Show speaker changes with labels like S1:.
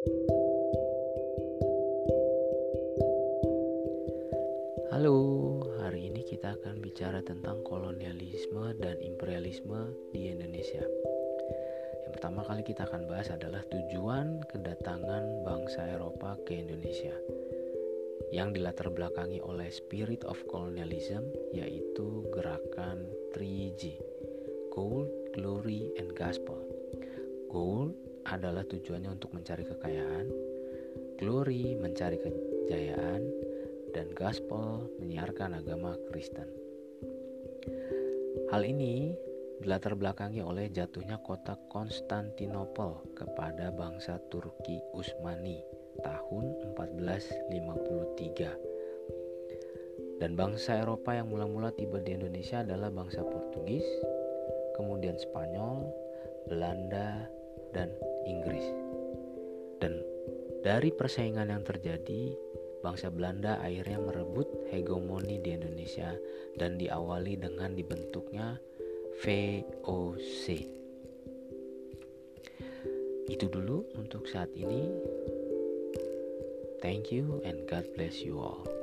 S1: Halo, hari ini kita akan bicara tentang kolonialisme dan imperialisme di Indonesia. Yang pertama kali kita akan bahas adalah tujuan kedatangan bangsa Eropa ke Indonesia yang dilatar belakangi oleh spirit of colonialism yaitu gerakan 3G Gold, Glory, and Gospel Gold adalah tujuannya untuk mencari kekayaan Glory mencari kejayaan dan Gospel menyiarkan agama Kristen. Hal ini dilatar belakangi oleh jatuhnya kota Konstantinopel kepada bangsa Turki Utsmani tahun 1453. Dan bangsa Eropa yang mula-mula tiba di Indonesia adalah bangsa Portugis, kemudian Spanyol, Belanda, dan Inggris. Dan dari persaingan yang terjadi, bangsa Belanda akhirnya merebut hegemoni di Indonesia dan diawali dengan dibentuknya VOC. Itu dulu untuk saat ini. Thank you and God bless you all.